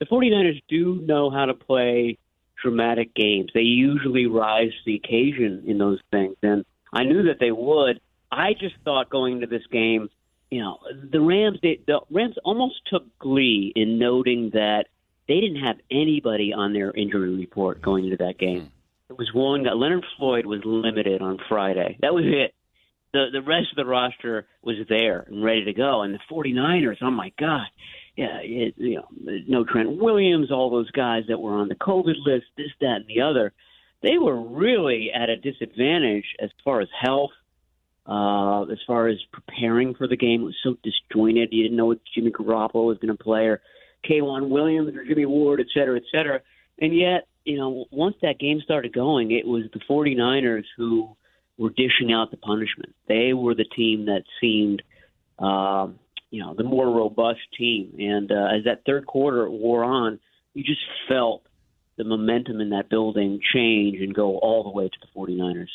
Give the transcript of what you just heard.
the 49ers do know how to play dramatic games. They usually rise to the occasion in those things, and I knew that they would. I just thought going into this game, you know, the Rams they, the Rams almost took glee in noting that they didn't have anybody on their injury report going into that game. It was one that Leonard Floyd was limited on Friday. That was it. The the rest of the roster was there and ready to go. And the 49ers, oh my God, yeah, it, you know, no Trent Williams, all those guys that were on the COVID list, this, that, and the other. They were really at a disadvantage as far as health, uh, as far as preparing for the game. It was so disjointed. You didn't know what Jimmy Garoppolo was going to play or K'Waun Williams or Jimmy Ward, et cetera, et cetera. And yet, you know, once that game started going, it was the 49ers who were dishing out the punishment. They were the team that seemed, uh, you know, the more robust team. And uh, as that third quarter wore on, you just felt the momentum in that building change and go all the way to the 49ers.